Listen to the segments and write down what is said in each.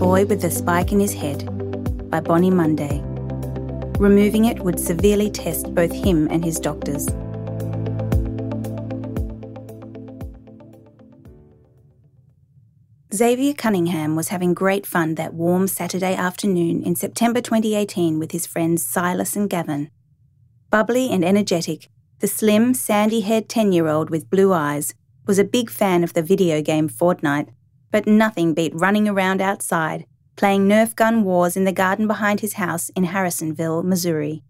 Boy with the Spike in His Head by Bonnie Munday. Removing it would severely test both him and his doctors. Xavier Cunningham was having great fun that warm Saturday afternoon in September 2018 with his friends Silas and Gavin. Bubbly and energetic, the slim, sandy haired 10 year old with blue eyes was a big fan of the video game Fortnite, but nothing beat running around outside, playing Nerf gun wars in the garden behind his house in Harrisonville, Missouri.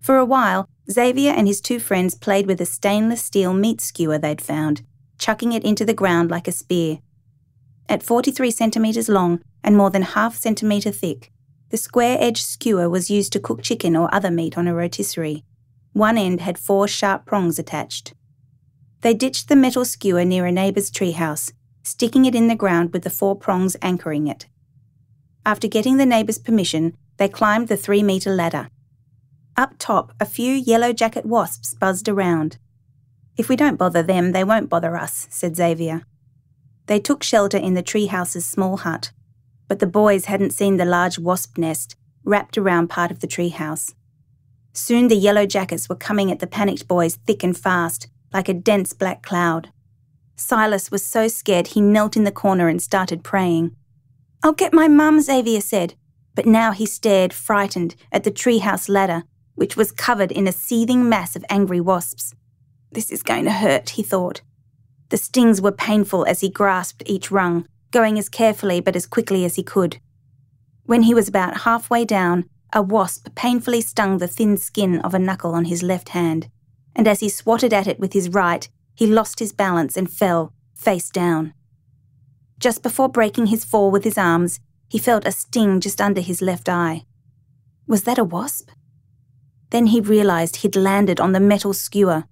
For a while, Xavier and his two friends played with a stainless steel meat skewer they'd found, chucking it into the ground like a spear. At 43 centimetres long and more than half centimetre thick, the square edged skewer was used to cook chicken or other meat on a rotisserie. One end had four sharp prongs attached. They ditched the metal skewer near a neighbour's treehouse, sticking it in the ground with the four prongs anchoring it. After getting the neighbour's permission, they climbed the three metre ladder. Up top, a few yellow jacket wasps buzzed around. If we don't bother them, they won't bother us, said Xavier. They took shelter in the treehouse's small hut, but the boys hadn't seen the large wasp nest wrapped around part of the treehouse. Soon the yellow jackets were coming at the panicked boys thick and fast, like a dense black cloud. Silas was so scared he knelt in the corner and started praying. I'll get my mum, Xavier said, but now he stared, frightened, at the treehouse ladder, which was covered in a seething mass of angry wasps. This is going to hurt, he thought. The stings were painful as he grasped each rung, going as carefully but as quickly as he could. When he was about halfway down, a wasp painfully stung the thin skin of a knuckle on his left hand and as he swatted at it with his right, he lost his balance and fell, face down. Just before breaking his fall with his arms, he felt a sting just under his left eye. Was that a wasp? Then he realized he'd landed on the metal skewer,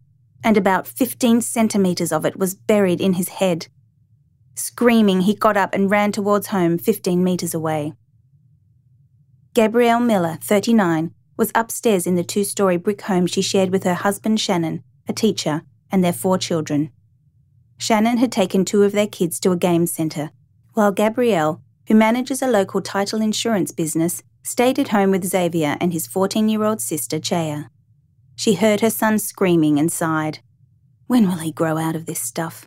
and about 15 centimetres of it was buried in his head. Screaming, he got up and ran towards home 15 metres away. Gabrielle Miller, 39, was upstairs in the two story brick home she shared with her husband Shannon, a teacher, and their four children. Shannon had taken two of their kids to a game centre, while Gabrielle, who manages a local title insurance business, stayed at home with Xavier and his 14 year old sister, Chaya. She heard her son screaming and sighed. When will he grow out of this stuff?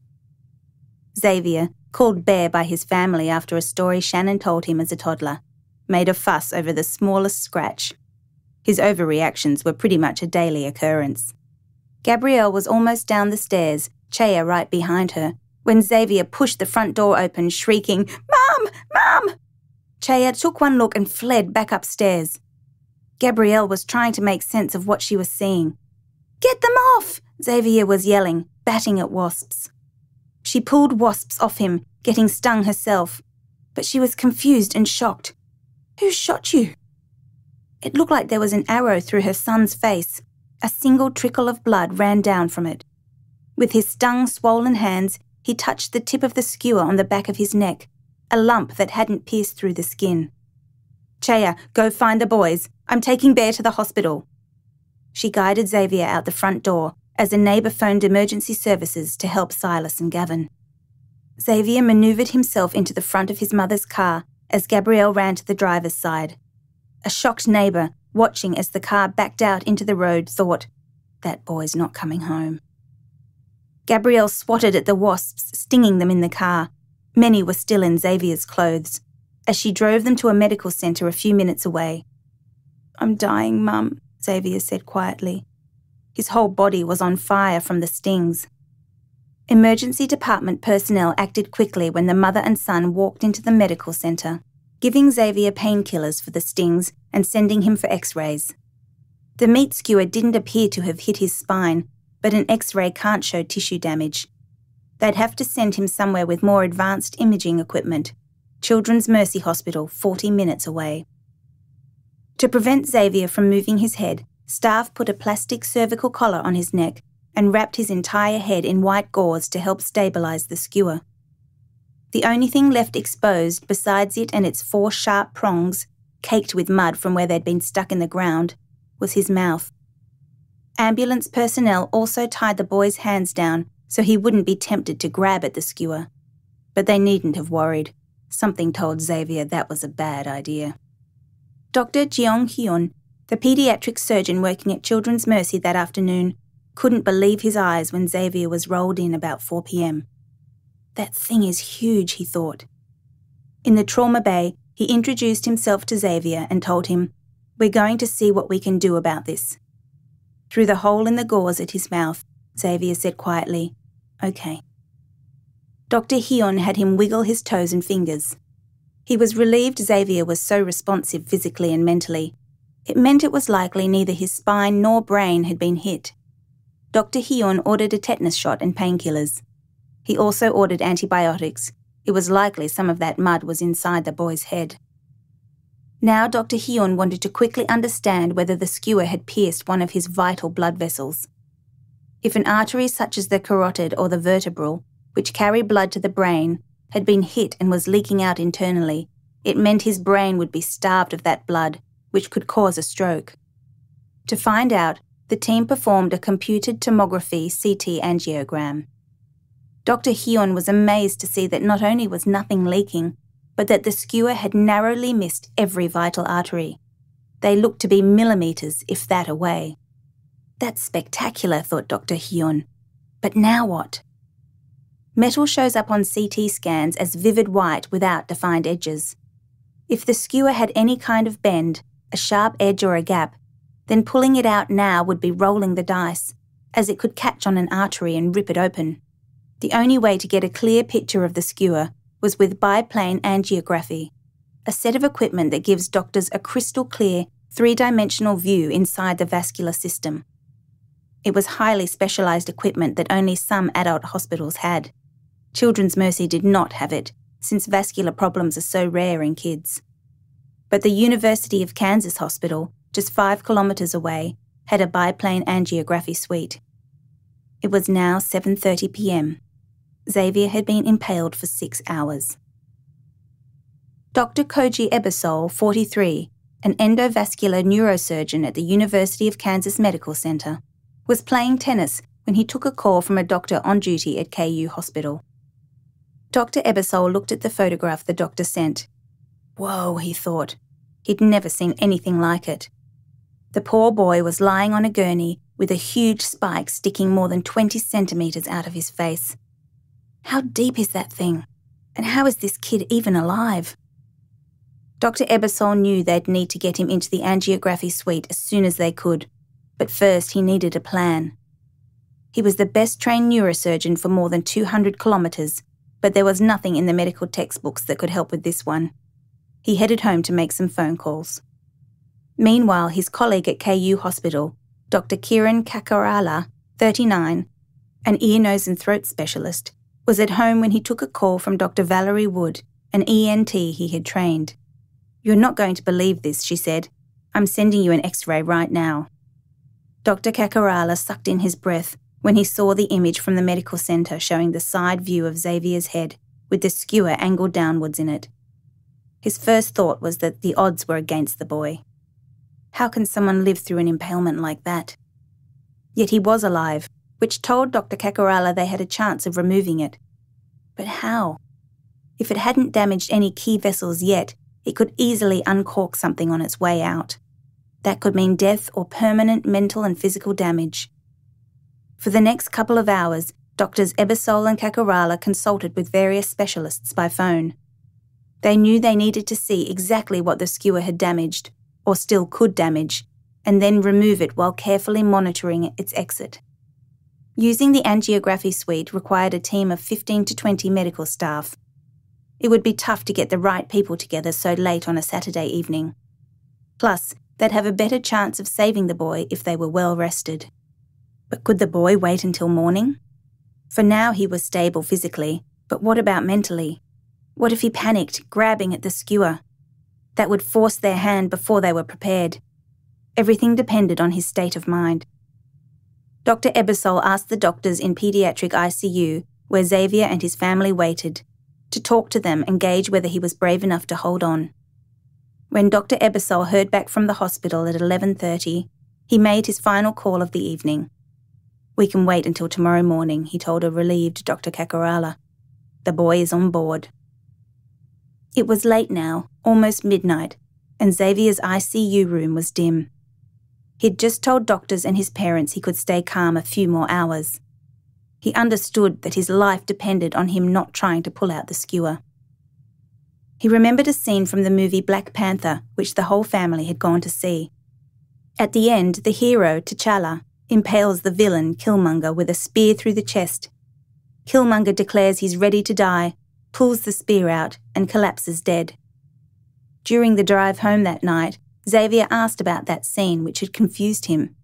Xavier, called Bear by his family after a story Shannon told him as a toddler, made a fuss over the smallest scratch his overreactions were pretty much a daily occurrence. Gabrielle was almost down the stairs, Chaya right behind her, when Xavier pushed the front door open, shrieking, Mom! Mom! Chaya took one look and fled back upstairs. Gabrielle was trying to make sense of what she was seeing. Get them off! Xavier was yelling, batting at wasps. She pulled wasps off him, getting stung herself. But she was confused and shocked. Who shot you? It looked like there was an arrow through her son's face. A single trickle of blood ran down from it. With his stung, swollen hands, he touched the tip of the skewer on the back of his neck, a lump that hadn't pierced through the skin. Chaya, go find the boys. I'm taking Bear to the hospital. She guided Xavier out the front door as a neighbour phoned emergency services to help Silas and Gavin. Xavier manoeuvred himself into the front of his mother's car as Gabrielle ran to the driver's side. A shocked neighbour, watching as the car backed out into the road, thought, That boy's not coming home. Gabrielle swatted at the wasps, stinging them in the car. Many were still in Xavier's clothes, as she drove them to a medical centre a few minutes away. I'm dying, Mum, Xavier said quietly. His whole body was on fire from the stings. Emergency department personnel acted quickly when the mother and son walked into the medical centre giving Xavier painkillers for the stings and sending him for x rays. The meat skewer didn't appear to have hit his spine, but an x ray can't show tissue damage. They'd have to send him somewhere with more advanced imaging equipment. Children's Mercy Hospital, 40 minutes away. To prevent Xavier from moving his head, staff put a plastic cervical collar on his neck and wrapped his entire head in white gauze to help stabilise the skewer. The only thing left exposed, besides it and its four sharp prongs, caked with mud from where they'd been stuck in the ground, was his mouth. Ambulance personnel also tied the boy's hands down so he wouldn't be tempted to grab at the skewer. But they needn't have worried. Something told Xavier that was a bad idea. Dr. Jeong Hyun, the paediatric surgeon working at Children's Mercy that afternoon, couldn't believe his eyes when Xavier was rolled in about 4 pm. That thing is huge, he thought. In the trauma bay, he introduced himself to Xavier and told him, We're going to see what we can do about this. Through the hole in the gauze at his mouth, Xavier said quietly, OK. Dr. Hyun had him wiggle his toes and fingers. He was relieved Xavier was so responsive physically and mentally. It meant it was likely neither his spine nor brain had been hit. Dr. Hyun ordered a tetanus shot and painkillers. He also ordered antibiotics. It was likely some of that mud was inside the boy's head. Now Dr. Hyun wanted to quickly understand whether the skewer had pierced one of his vital blood vessels. If an artery such as the carotid or the vertebral, which carry blood to the brain, had been hit and was leaking out internally, it meant his brain would be starved of that blood, which could cause a stroke. To find out, the team performed a computed tomography CT angiogram. Dr. Hyun was amazed to see that not only was nothing leaking, but that the skewer had narrowly missed every vital artery. They looked to be millimetres, if that, away. That's spectacular, thought Dr. Hyun. But now what? Metal shows up on CT scans as vivid white without defined edges. If the skewer had any kind of bend, a sharp edge or a gap, then pulling it out now would be rolling the dice, as it could catch on an artery and rip it open. The only way to get a clear picture of the skewer was with biplane angiography, a set of equipment that gives doctors a crystal clear, three dimensional view inside the vascular system. It was highly specialised equipment that only some adult hospitals had. Children's Mercy did not have it, since vascular problems are so rare in kids. But the University of Kansas Hospital, just five kilometres away, had a biplane angiography suite. It was now 7:30 p.m. Xavier had been impaled for six hours. Dr. Koji Ebersole, 43, an endovascular neurosurgeon at the University of Kansas Medical Center, was playing tennis when he took a call from a doctor on duty at KU Hospital. Dr. Ebersole looked at the photograph the doctor sent. Whoa, he thought. He'd never seen anything like it. The poor boy was lying on a gurney with a huge spike sticking more than 20 centimetres out of his face. How deep is that thing? And how is this kid even alive? Dr. Ebersole knew they'd need to get him into the angiography suite as soon as they could, but first he needed a plan. He was the best trained neurosurgeon for more than 200 kilometres, but there was nothing in the medical textbooks that could help with this one. He headed home to make some phone calls. Meanwhile, his colleague at KU Hospital, Dr. Kiran Kakarala, 39, an ear, nose, and throat specialist, was at home when he took a call from Dr. Valerie Wood, an ENT he had trained. You're not going to believe this, she said. I'm sending you an x ray right now. Dr. Kakarala sucked in his breath when he saw the image from the medical centre showing the side view of Xavier's head with the skewer angled downwards in it. His first thought was that the odds were against the boy. How can someone live through an impalement like that? Yet he was alive, which told Dr. Kakarala they had a chance of removing it. But how? If it hadn't damaged any key vessels yet, it could easily uncork something on its way out. That could mean death or permanent mental and physical damage. For the next couple of hours, Doctors Ebersole and Kakarala consulted with various specialists by phone. They knew they needed to see exactly what the skewer had damaged, or still could damage, and then remove it while carefully monitoring its exit. Using the angiography suite required a team of 15 to 20 medical staff. It would be tough to get the right people together so late on a Saturday evening. Plus, they'd have a better chance of saving the boy if they were well rested. But could the boy wait until morning? For now he was stable physically, but what about mentally? What if he panicked, grabbing at the skewer? That would force their hand before they were prepared. Everything depended on his state of mind. Dr. Ebersole asked the doctors in paediatric ICU, where Xavier and his family waited, to talk to them and gauge whether he was brave enough to hold on. When Dr. Ebersole heard back from the hospital at 11:30, he made his final call of the evening. We can wait until tomorrow morning, he told a relieved Dr. Kakarala. The boy is on board. It was late now, almost midnight, and Xavier's ICU room was dim. He'd just told doctors and his parents he could stay calm a few more hours. He understood that his life depended on him not trying to pull out the skewer. He remembered a scene from the movie Black Panther, which the whole family had gone to see. At the end, the hero, T'Challa, impales the villain, Killmonger, with a spear through the chest. Killmonger declares he's ready to die, pulls the spear out, and collapses dead. During the drive home that night, Xavier asked about that scene, which had confused him.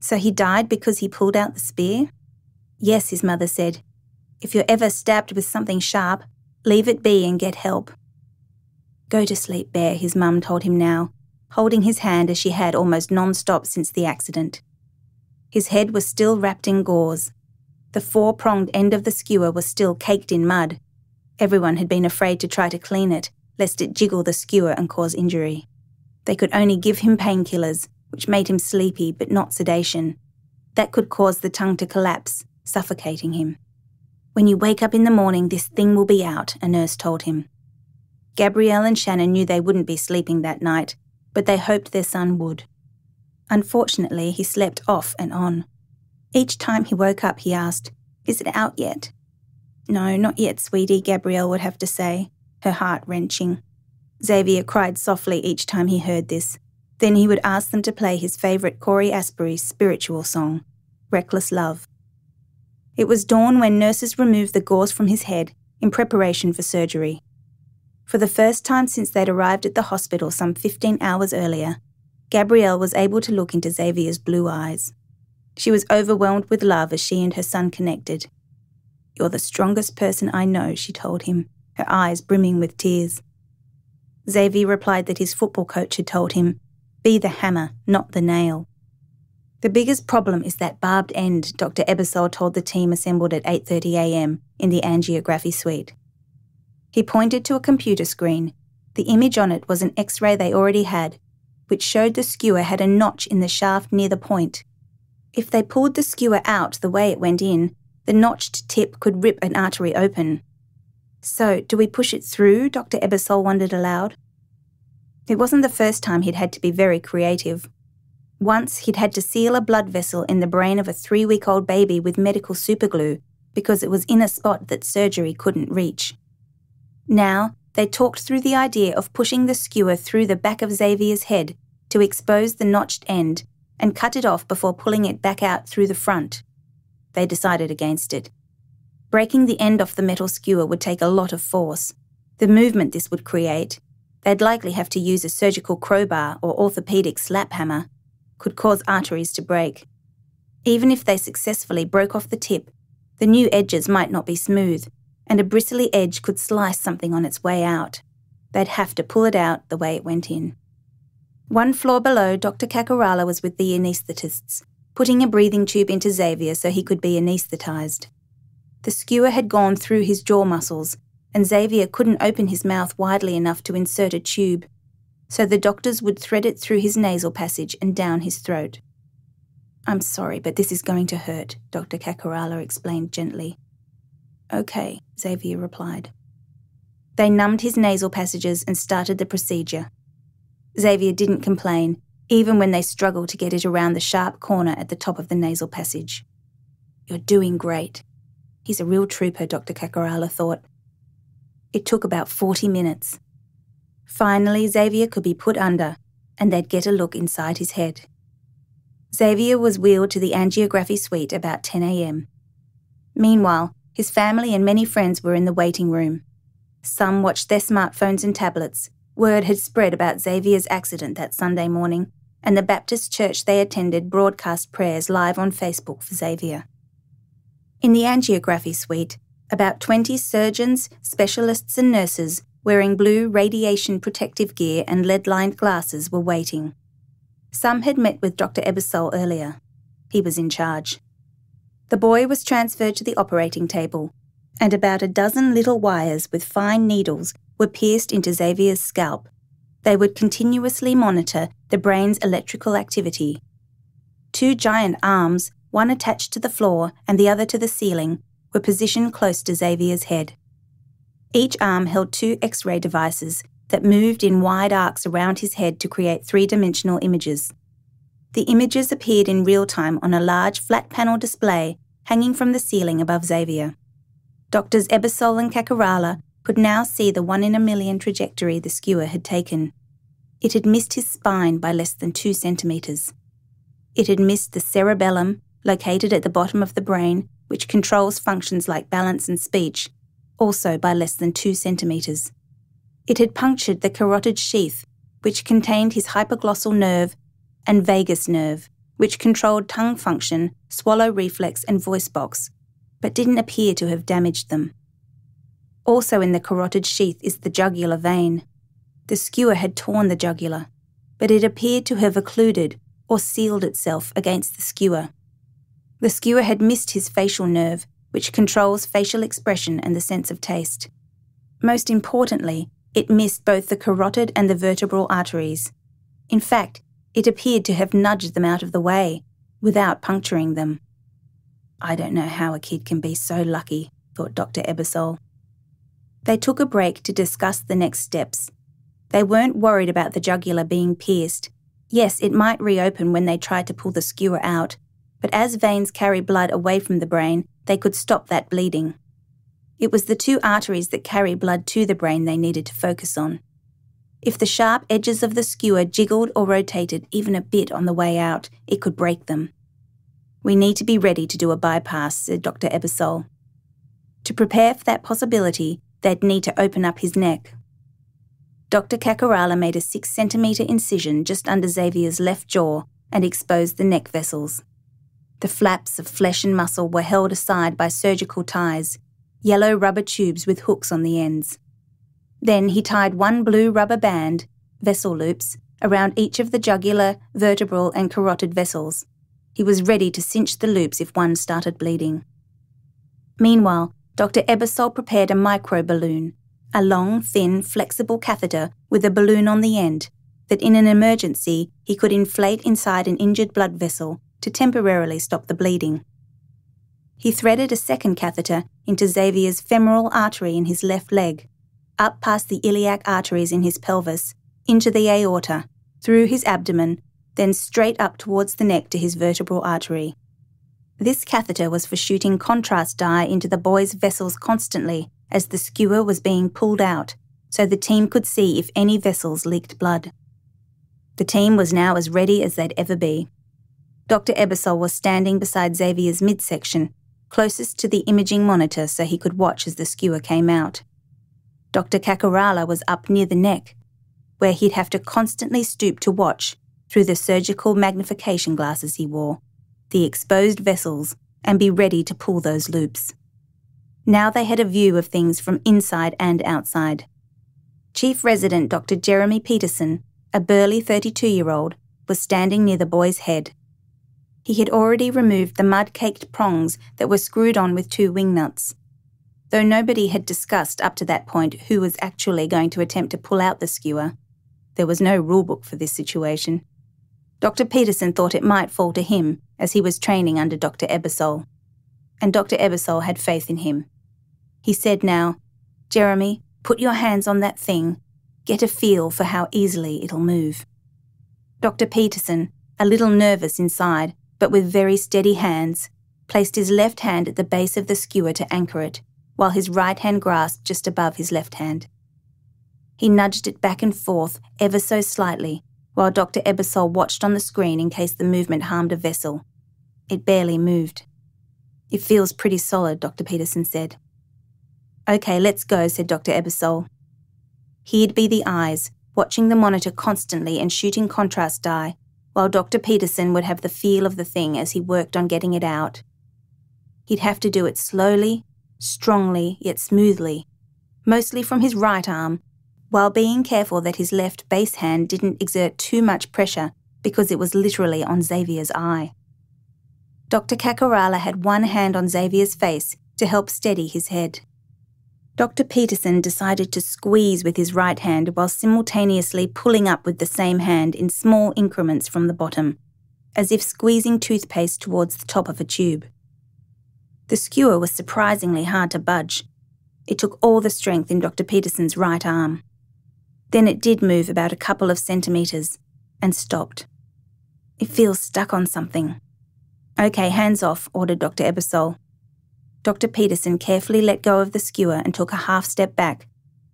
So he died because he pulled out the spear? Yes, his mother said. If you're ever stabbed with something sharp, leave it be and get help. Go to sleep, Bear, his mum told him now, holding his hand as she had almost non stop since the accident. His head was still wrapped in gauze. The four pronged end of the skewer was still caked in mud. Everyone had been afraid to try to clean it, lest it jiggle the skewer and cause injury. They could only give him painkillers, which made him sleepy but not sedation. That could cause the tongue to collapse, suffocating him. When you wake up in the morning, this thing will be out, a nurse told him. Gabrielle and Shannon knew they wouldn't be sleeping that night, but they hoped their son would. Unfortunately, he slept off and on. Each time he woke up, he asked, Is it out yet? No, not yet, sweetie, Gabrielle would have to say, her heart wrenching. Xavier cried softly each time he heard this. Then he would ask them to play his favourite Cory Asbury spiritual song, Reckless Love. It was dawn when nurses removed the gauze from his head in preparation for surgery. For the first time since they'd arrived at the hospital some 15 hours earlier, Gabrielle was able to look into Xavier's blue eyes. She was overwhelmed with love as she and her son connected. You're the strongest person I know, she told him, her eyes brimming with tears. Xavier replied that his football coach had told him, Be the hammer, not the nail. The biggest problem is that barbed end, Dr. Ebersole told the team assembled at 8.30am in the angiography suite. He pointed to a computer screen. The image on it was an x-ray they already had, which showed the skewer had a notch in the shaft near the point. If they pulled the skewer out the way it went in, the notched tip could rip an artery open. So, do we push it through? Dr. Ebersole wondered aloud. It wasn't the first time he'd had to be very creative. Once he'd had to seal a blood vessel in the brain of a three week old baby with medical superglue because it was in a spot that surgery couldn't reach. Now, they talked through the idea of pushing the skewer through the back of Xavier's head to expose the notched end and cut it off before pulling it back out through the front. They decided against it. Breaking the end off the metal skewer would take a lot of force. The movement this would create, they'd likely have to use a surgical crowbar or orthopedic slap hammer, could cause arteries to break. Even if they successfully broke off the tip, the new edges might not be smooth, and a bristly edge could slice something on its way out. They'd have to pull it out the way it went in. One floor below, Dr. Kakarala was with the anaesthetists, putting a breathing tube into Xavier so he could be anaesthetised. The skewer had gone through his jaw muscles, and Xavier couldn't open his mouth widely enough to insert a tube, so the doctors would thread it through his nasal passage and down his throat. I'm sorry, but this is going to hurt, Dr. Kakarala explained gently. Okay, Xavier replied. They numbed his nasal passages and started the procedure. Xavier didn't complain, even when they struggled to get it around the sharp corner at the top of the nasal passage. You're doing great, He's a real trooper, Dr. Kakarala thought. It took about 40 minutes. Finally, Xavier could be put under, and they'd get a look inside his head. Xavier was wheeled to the angiography suite about 10 a.m. Meanwhile, his family and many friends were in the waiting room. Some watched their smartphones and tablets. Word had spread about Xavier's accident that Sunday morning, and the Baptist church they attended broadcast prayers live on Facebook for Xavier. In the angiography suite, about 20 surgeons, specialists, and nurses wearing blue radiation protective gear and lead lined glasses were waiting. Some had met with Dr. Ebersole earlier. He was in charge. The boy was transferred to the operating table, and about a dozen little wires with fine needles were pierced into Xavier's scalp. They would continuously monitor the brain's electrical activity. Two giant arms one attached to the floor and the other to the ceiling, were positioned close to Xavier's head. Each arm held two X ray devices that moved in wide arcs around his head to create three dimensional images. The images appeared in real time on a large flat panel display hanging from the ceiling above Xavier. Doctors Ebersole and Kakarala could now see the one in a million trajectory the skewer had taken. It had missed his spine by less than two centimetres. It had missed the cerebellum, located at the bottom of the brain, which controls functions like balance and speech, also by less than two centimetres. It had punctured the carotid sheath, which contained his hypoglossal nerve, and vagus nerve, which controlled tongue function, swallow reflex, and voice box, but didn't appear to have damaged them. Also in the carotid sheath is the jugular vein. The skewer had torn the jugular, but it appeared to have occluded or sealed itself against the skewer. The skewer had missed his facial nerve, which controls facial expression and the sense of taste. Most importantly, it missed both the carotid and the vertebral arteries. In fact, it appeared to have nudged them out of the way, without puncturing them. I don't know how a kid can be so lucky, thought Dr. Ebersole. They took a break to discuss the next steps. They weren't worried about the jugular being pierced. Yes, it might reopen when they tried to pull the skewer out, but as veins carry blood away from the brain, they could stop that bleeding. It was the two arteries that carry blood to the brain they needed to focus on. If the sharp edges of the skewer jiggled or rotated even a bit on the way out, it could break them. We need to be ready to do a bypass, said Dr. Ebersole. To prepare for that possibility, they'd need to open up his neck. Dr. Kakarala made a six centimetre incision just under Xavier's left jaw and exposed the neck vessels. The flaps of flesh and muscle were held aside by surgical ties, yellow rubber tubes with hooks on the ends. Then he tied one blue rubber band, vessel loops, around each of the jugular, vertebral, and carotid vessels. He was ready to cinch the loops if one started bleeding. Meanwhile, Dr. Ebersole prepared a micro balloon, a long, thin, flexible catheter with a balloon on the end that in an emergency he could inflate inside an injured blood vessel to temporarily stop the bleeding. He threaded a second catheter into Xavier's femoral artery in his left leg, up past the iliac arteries in his pelvis, into the aorta, through his abdomen, then straight up towards the neck to his vertebral artery. This catheter was for shooting contrast dye into the boy's vessels constantly as the skewer was being pulled out, so the team could see if any vessels leaked blood. The team was now as ready as they'd ever be. Dr. Ebersole was standing beside Xavier's midsection, closest to the imaging monitor so he could watch as the skewer came out. Dr. Kakarala was up near the neck, where he'd have to constantly stoop to watch through the surgical magnification glasses he wore the exposed vessels and be ready to pull those loops. Now they had a view of things from inside and outside. Chief Resident Dr. Jeremy Peterson, a burly 32 year old, was standing near the boy's head. He had already removed the mud caked prongs that were screwed on with two wing nuts. Though nobody had discussed up to that point who was actually going to attempt to pull out the skewer, there was no rulebook for this situation. Dr. Peterson thought it might fall to him as he was training under Dr. Ebersole. And Dr. Ebersole had faith in him. He said now, Jeremy, put your hands on that thing. Get a feel for how easily it'll move. Dr. Peterson, a little nervous inside, but with very steady hands, placed his left hand at the base of the skewer to anchor it, while his right hand grasped just above his left hand. He nudged it back and forth ever so slightly while Dr. Ebersole watched on the screen in case the movement harmed a vessel. It barely moved. It feels pretty solid, Dr. Peterson said. OK, let's go, said Dr. Ebersole. He'd be the eyes, watching the monitor constantly and shooting contrast dye, while Dr. Peterson would have the feel of the thing as he worked on getting it out. He'd have to do it slowly, strongly, yet smoothly, mostly from his right arm, while being careful that his left base hand didn't exert too much pressure because it was literally on Xavier's eye. Dr. Kakarala had one hand on Xavier's face to help steady his head. Dr. Peterson decided to squeeze with his right hand while simultaneously pulling up with the same hand in small increments from the bottom, as if squeezing toothpaste towards the top of a tube. The skewer was surprisingly hard to budge, It took all the strength in Dr. Peterson's right arm. Then it did move about a couple of centimetres and stopped. It feels stuck on something. OK, hands off, ordered Dr. Ebersole. Dr. Peterson carefully let go of the skewer and took a half step back,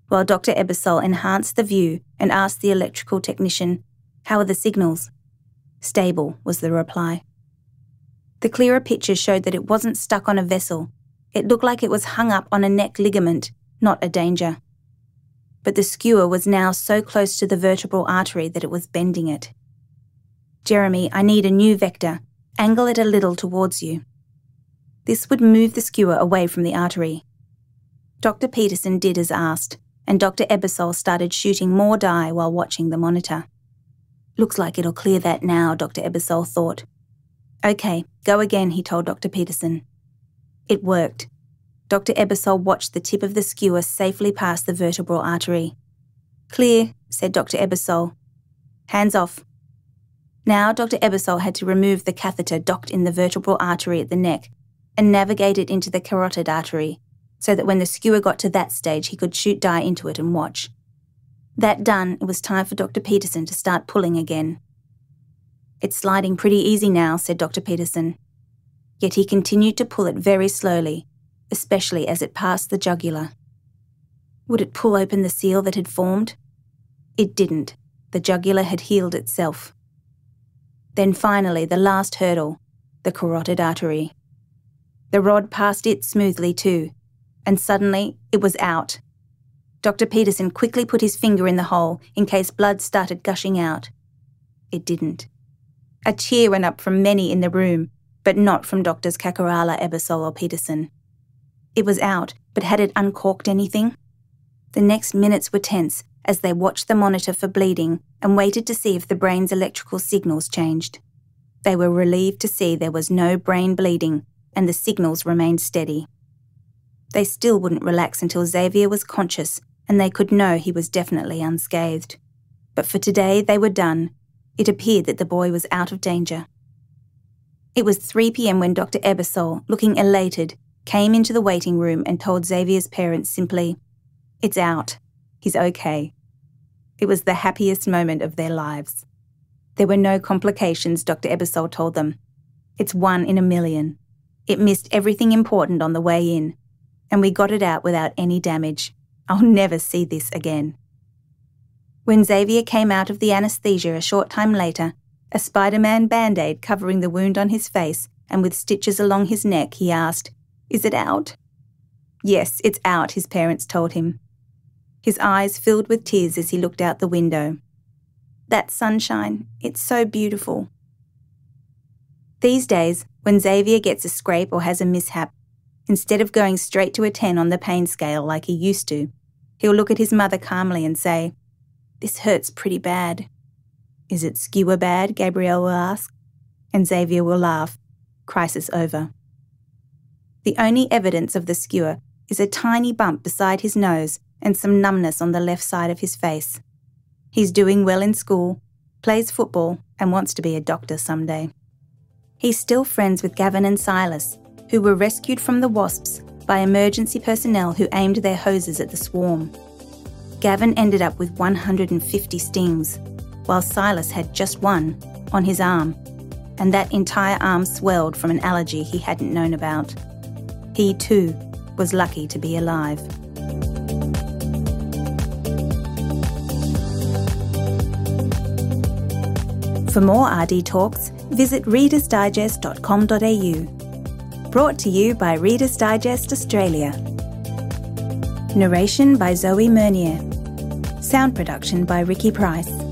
while Dr. Ebersole enhanced the view and asked the electrical technician, How are the signals? Stable, was the reply. The clearer picture showed that it wasn't stuck on a vessel. It looked like it was hung up on a neck ligament, not a danger. But the skewer was now so close to the vertebral artery that it was bending it. Jeremy, I need a new vector. Angle it a little towards you. This would move the skewer away from the artery. Dr. Peterson did as asked, and Dr. Ebersole started shooting more dye while watching the monitor. Looks like it'll clear that now, Dr. Ebersole thought. OK, go again, he told Dr. Peterson. It worked. Dr. Ebersole watched the tip of the skewer safely past the vertebral artery. Clear, said Dr. Ebersole. Hands off. Now, Dr. Ebersole had to remove the catheter docked in the vertebral artery at the neck and navigate it into the carotid artery so that when the skewer got to that stage, he could shoot dye into it and watch. That done, it was time for Dr. Peterson to start pulling again. It's sliding pretty easy now, said Dr. Peterson. Yet he continued to pull it very slowly, especially as it passed the jugular. Would it pull open the seal that had formed? It didn't. The jugular had healed itself. Then finally, the last hurdle, the carotid artery. The rod passed it smoothly too, and suddenly it was out. Dr. Peterson quickly put his finger in the hole in case blood started gushing out. It didn't. A cheer went up from many in the room, but not from Doctors Kakarala, Ebersole, or Peterson. It was out, but had it uncorked anything? The next minutes were tense as they watched the monitor for bleeding and waited to see if the brain's electrical signals changed. They were relieved to see there was no brain bleeding and the signals remained steady. They still wouldn't relax until Xavier was conscious and they could know he was definitely unscathed. But for today they were done. It appeared that the boy was out of danger. It was 3 pm when Dr. Ebersole, looking elated, came into the waiting room and told Xavier's parents simply, It's out. He's okay. It was the happiest moment of their lives. There were no complications, Dr. Ebersole told them. It's one in a million. It missed everything important on the way in, and we got it out without any damage. I'll never see this again. When Xavier came out of the anaesthesia a short time later, a Spider Man band aid covering the wound on his face and with stitches along his neck, he asked, Is it out? Yes, it's out, his parents told him. His eyes filled with tears as he looked out the window. That sunshine, it's so beautiful. These days, when Xavier gets a scrape or has a mishap, instead of going straight to a 10 on the pain scale like he used to, he'll look at his mother calmly and say, This hurts pretty bad. Is it skewer bad? Gabrielle will ask. And Xavier will laugh. Crisis over. The only evidence of the skewer is a tiny bump beside his nose and some numbness on the left side of his face. He's doing well in school, plays football, and wants to be a doctor someday. He's still friends with Gavin and Silas, who were rescued from the wasps by emergency personnel who aimed their hoses at the swarm. Gavin ended up with 150 stings, while Silas had just one on his arm, and that entire arm swelled from an allergy he hadn't known about. He, too, was lucky to be alive. For more RD talks, visit readersdigest.com.au. Brought to you by Reader's Digest Australia. Narration by Zoe Mernier. Sound production by Ricky Price.